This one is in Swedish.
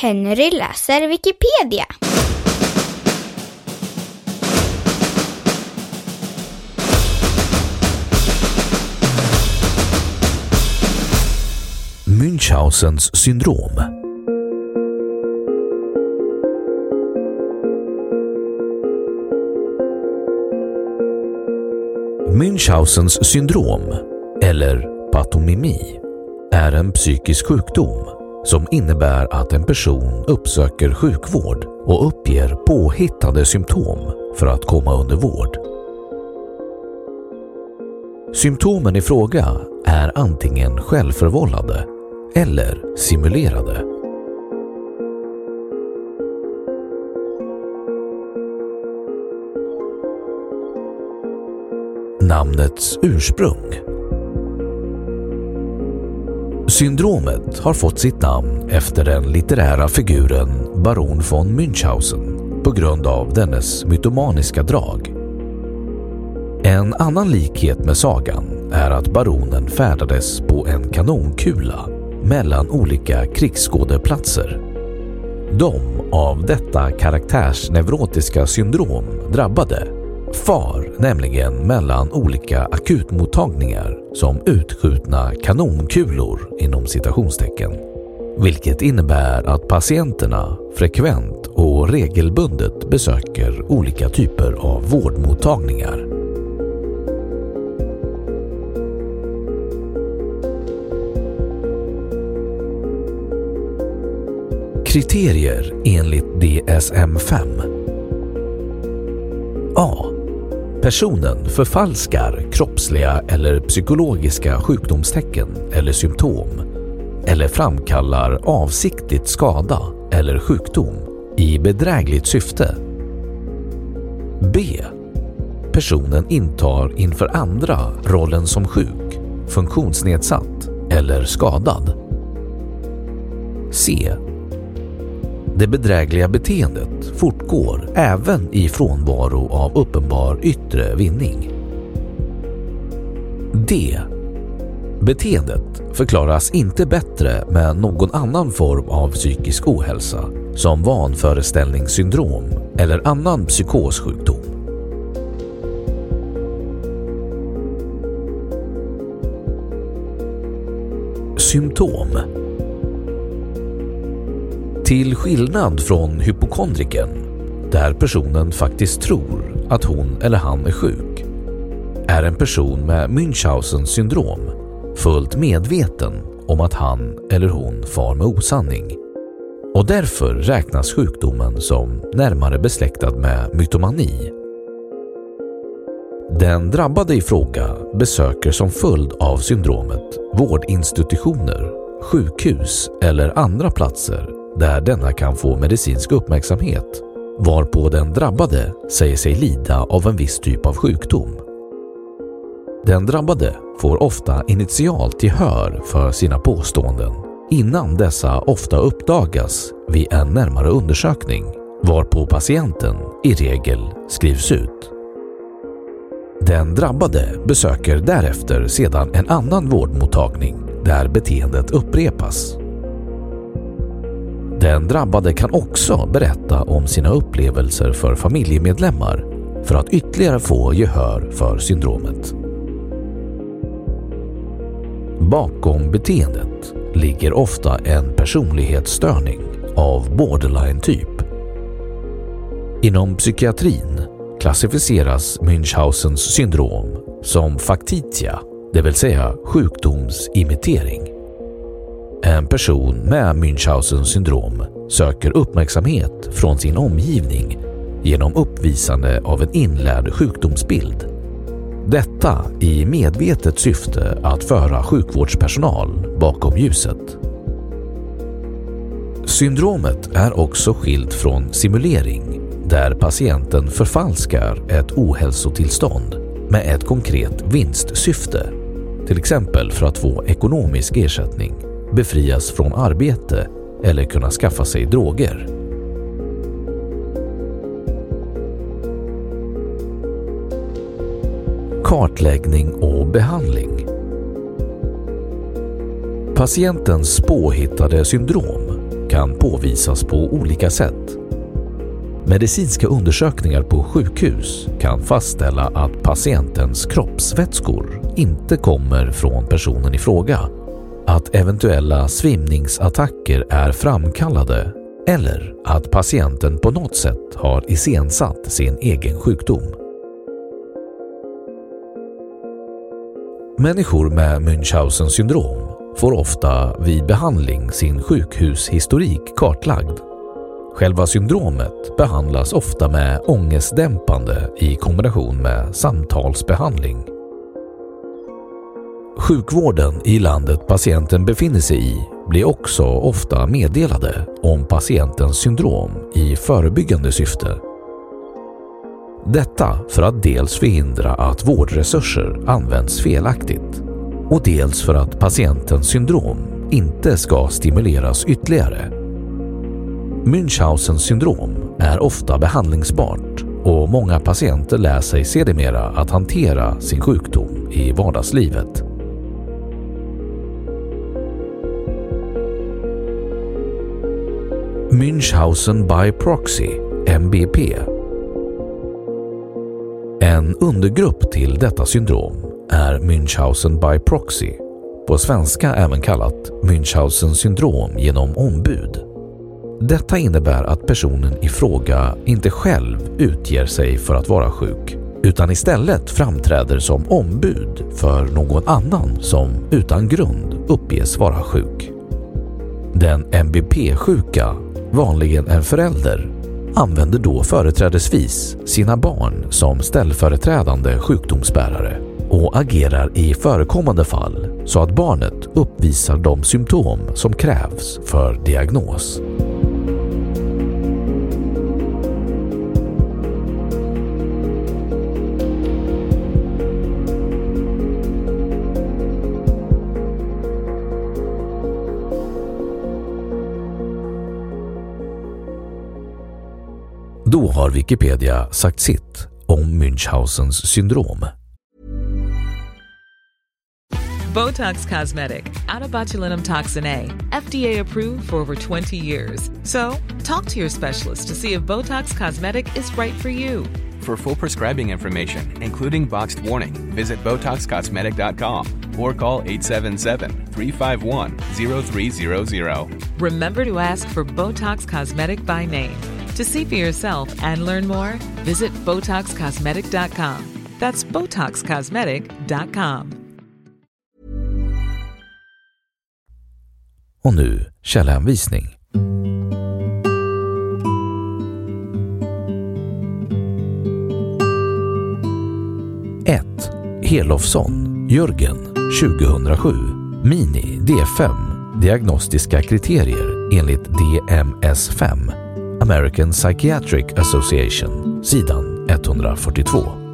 Henry läser Wikipedia. Münchhausens syndrom. Münchhausens syndrom, eller patomimi, är en psykisk sjukdom som innebär att en person uppsöker sjukvård och uppger påhittade symptom för att komma under vård. Symptomen i fråga är antingen självförvållade eller simulerade. Namnets ursprung Syndromet har fått sitt namn efter den litterära figuren baron von Münchhausen på grund av dennes mytomaniska drag. En annan likhet med sagan är att baronen färdades på en kanonkula mellan olika krigsskådeplatser. De av detta karaktärsneurotiska syndrom drabbade far nämligen mellan olika akutmottagningar som utskjutna kanonkulor inom citationstecken. Vilket innebär att patienterna frekvent och regelbundet besöker olika typer av vårdmottagningar. Kriterier enligt DSM-5 A. Personen förfalskar kroppsliga eller psykologiska sjukdomstecken eller symptom eller framkallar avsiktligt skada eller sjukdom i bedrägligt syfte. B. Personen intar inför andra rollen som sjuk, funktionsnedsatt eller skadad. C. Det bedrägliga beteendet fortgår även i frånvaro av uppenbar yttre vinning. D. Beteendet förklaras inte bättre med någon annan form av psykisk ohälsa som vanföreställningssyndrom eller annan psykossjukdom. Symptom till skillnad från hypokondriken, där personen faktiskt tror att hon eller han är sjuk, är en person med Münchhausens syndrom fullt medveten om att han eller hon far med osanning. Och därför räknas sjukdomen som närmare besläktad med mytomani. Den drabbade i fråga besöker som följd av syndromet vårdinstitutioner, sjukhus eller andra platser där denna kan få medicinsk uppmärksamhet varpå den drabbade säger sig lida av en viss typ av sjukdom. Den drabbade får ofta initialt gehör för sina påståenden innan dessa ofta uppdagas vid en närmare undersökning varpå patienten i regel skrivs ut. Den drabbade besöker därefter sedan en annan vårdmottagning där beteendet upprepas den drabbade kan också berätta om sina upplevelser för familjemedlemmar för att ytterligare få gehör för syndromet. Bakom beteendet ligger ofta en personlighetsstörning av borderline-typ. Inom psykiatrin klassificeras Münchhausens syndrom som faktitia, det vill säga sjukdomsimitering. En person med Münchhausen syndrom söker uppmärksamhet från sin omgivning genom uppvisande av en inlärd sjukdomsbild. Detta i medvetet syfte att föra sjukvårdspersonal bakom ljuset. Syndromet är också skilt från simulering där patienten förfalskar ett ohälsotillstånd med ett konkret vinstsyfte, till exempel för att få ekonomisk ersättning befrias från arbete eller kunna skaffa sig droger. Kartläggning och behandling Patientens påhittade syndrom kan påvisas på olika sätt. Medicinska undersökningar på sjukhus kan fastställa att patientens kroppsvätskor inte kommer från personen i fråga, att eventuella svimningsattacker är framkallade eller att patienten på något sätt har iscensatt sin egen sjukdom. Människor med Münchhausen syndrom får ofta vid behandling sin sjukhushistorik kartlagd. Själva syndromet behandlas ofta med ångestdämpande i kombination med samtalsbehandling. Sjukvården i landet patienten befinner sig i blir också ofta meddelade om patientens syndrom i förebyggande syfte. Detta för att dels förhindra att vårdresurser används felaktigt och dels för att patientens syndrom inte ska stimuleras ytterligare. Münchhausens syndrom är ofta behandlingsbart och många patienter lär sig sedermera att hantera sin sjukdom i vardagslivet. Münchhausen by proxy, MBP. En undergrupp till detta syndrom är Münchhausen by proxy, på svenska även kallat Münchhausen syndrom genom ombud. Detta innebär att personen i fråga inte själv utger sig för att vara sjuk utan istället framträder som ombud för någon annan som utan grund uppges vara sjuk. Den MBP-sjuka, vanligen en förälder, använder då företrädesvis sina barn som ställföreträdande sjukdomsbärare och agerar i förekommande fall så att barnet uppvisar de symptom som krävs för diagnos. Då har Wikipedia sagt sitt om Münchhausens syndrom. Botox Cosmetic, out of botulinum toxin A, FDA approved for over 20 years. So, talk to your specialist to see if Botox Cosmetic is right for you. For full prescribing information, including boxed warning, visit BotoxCosmetic.com or call 877-351-0300. Remember to ask for Botox Cosmetic by name. To see for yourself and learn more, visit BotoxCosmetic.com. That's BotoxCosmetic.com. Och nu källhänvisning. 1. Helofsson, Jörgen, 2007. Mini D5. Diagnostiska kriterier enligt DMS-5. American Psychiatric Association, sidan 142.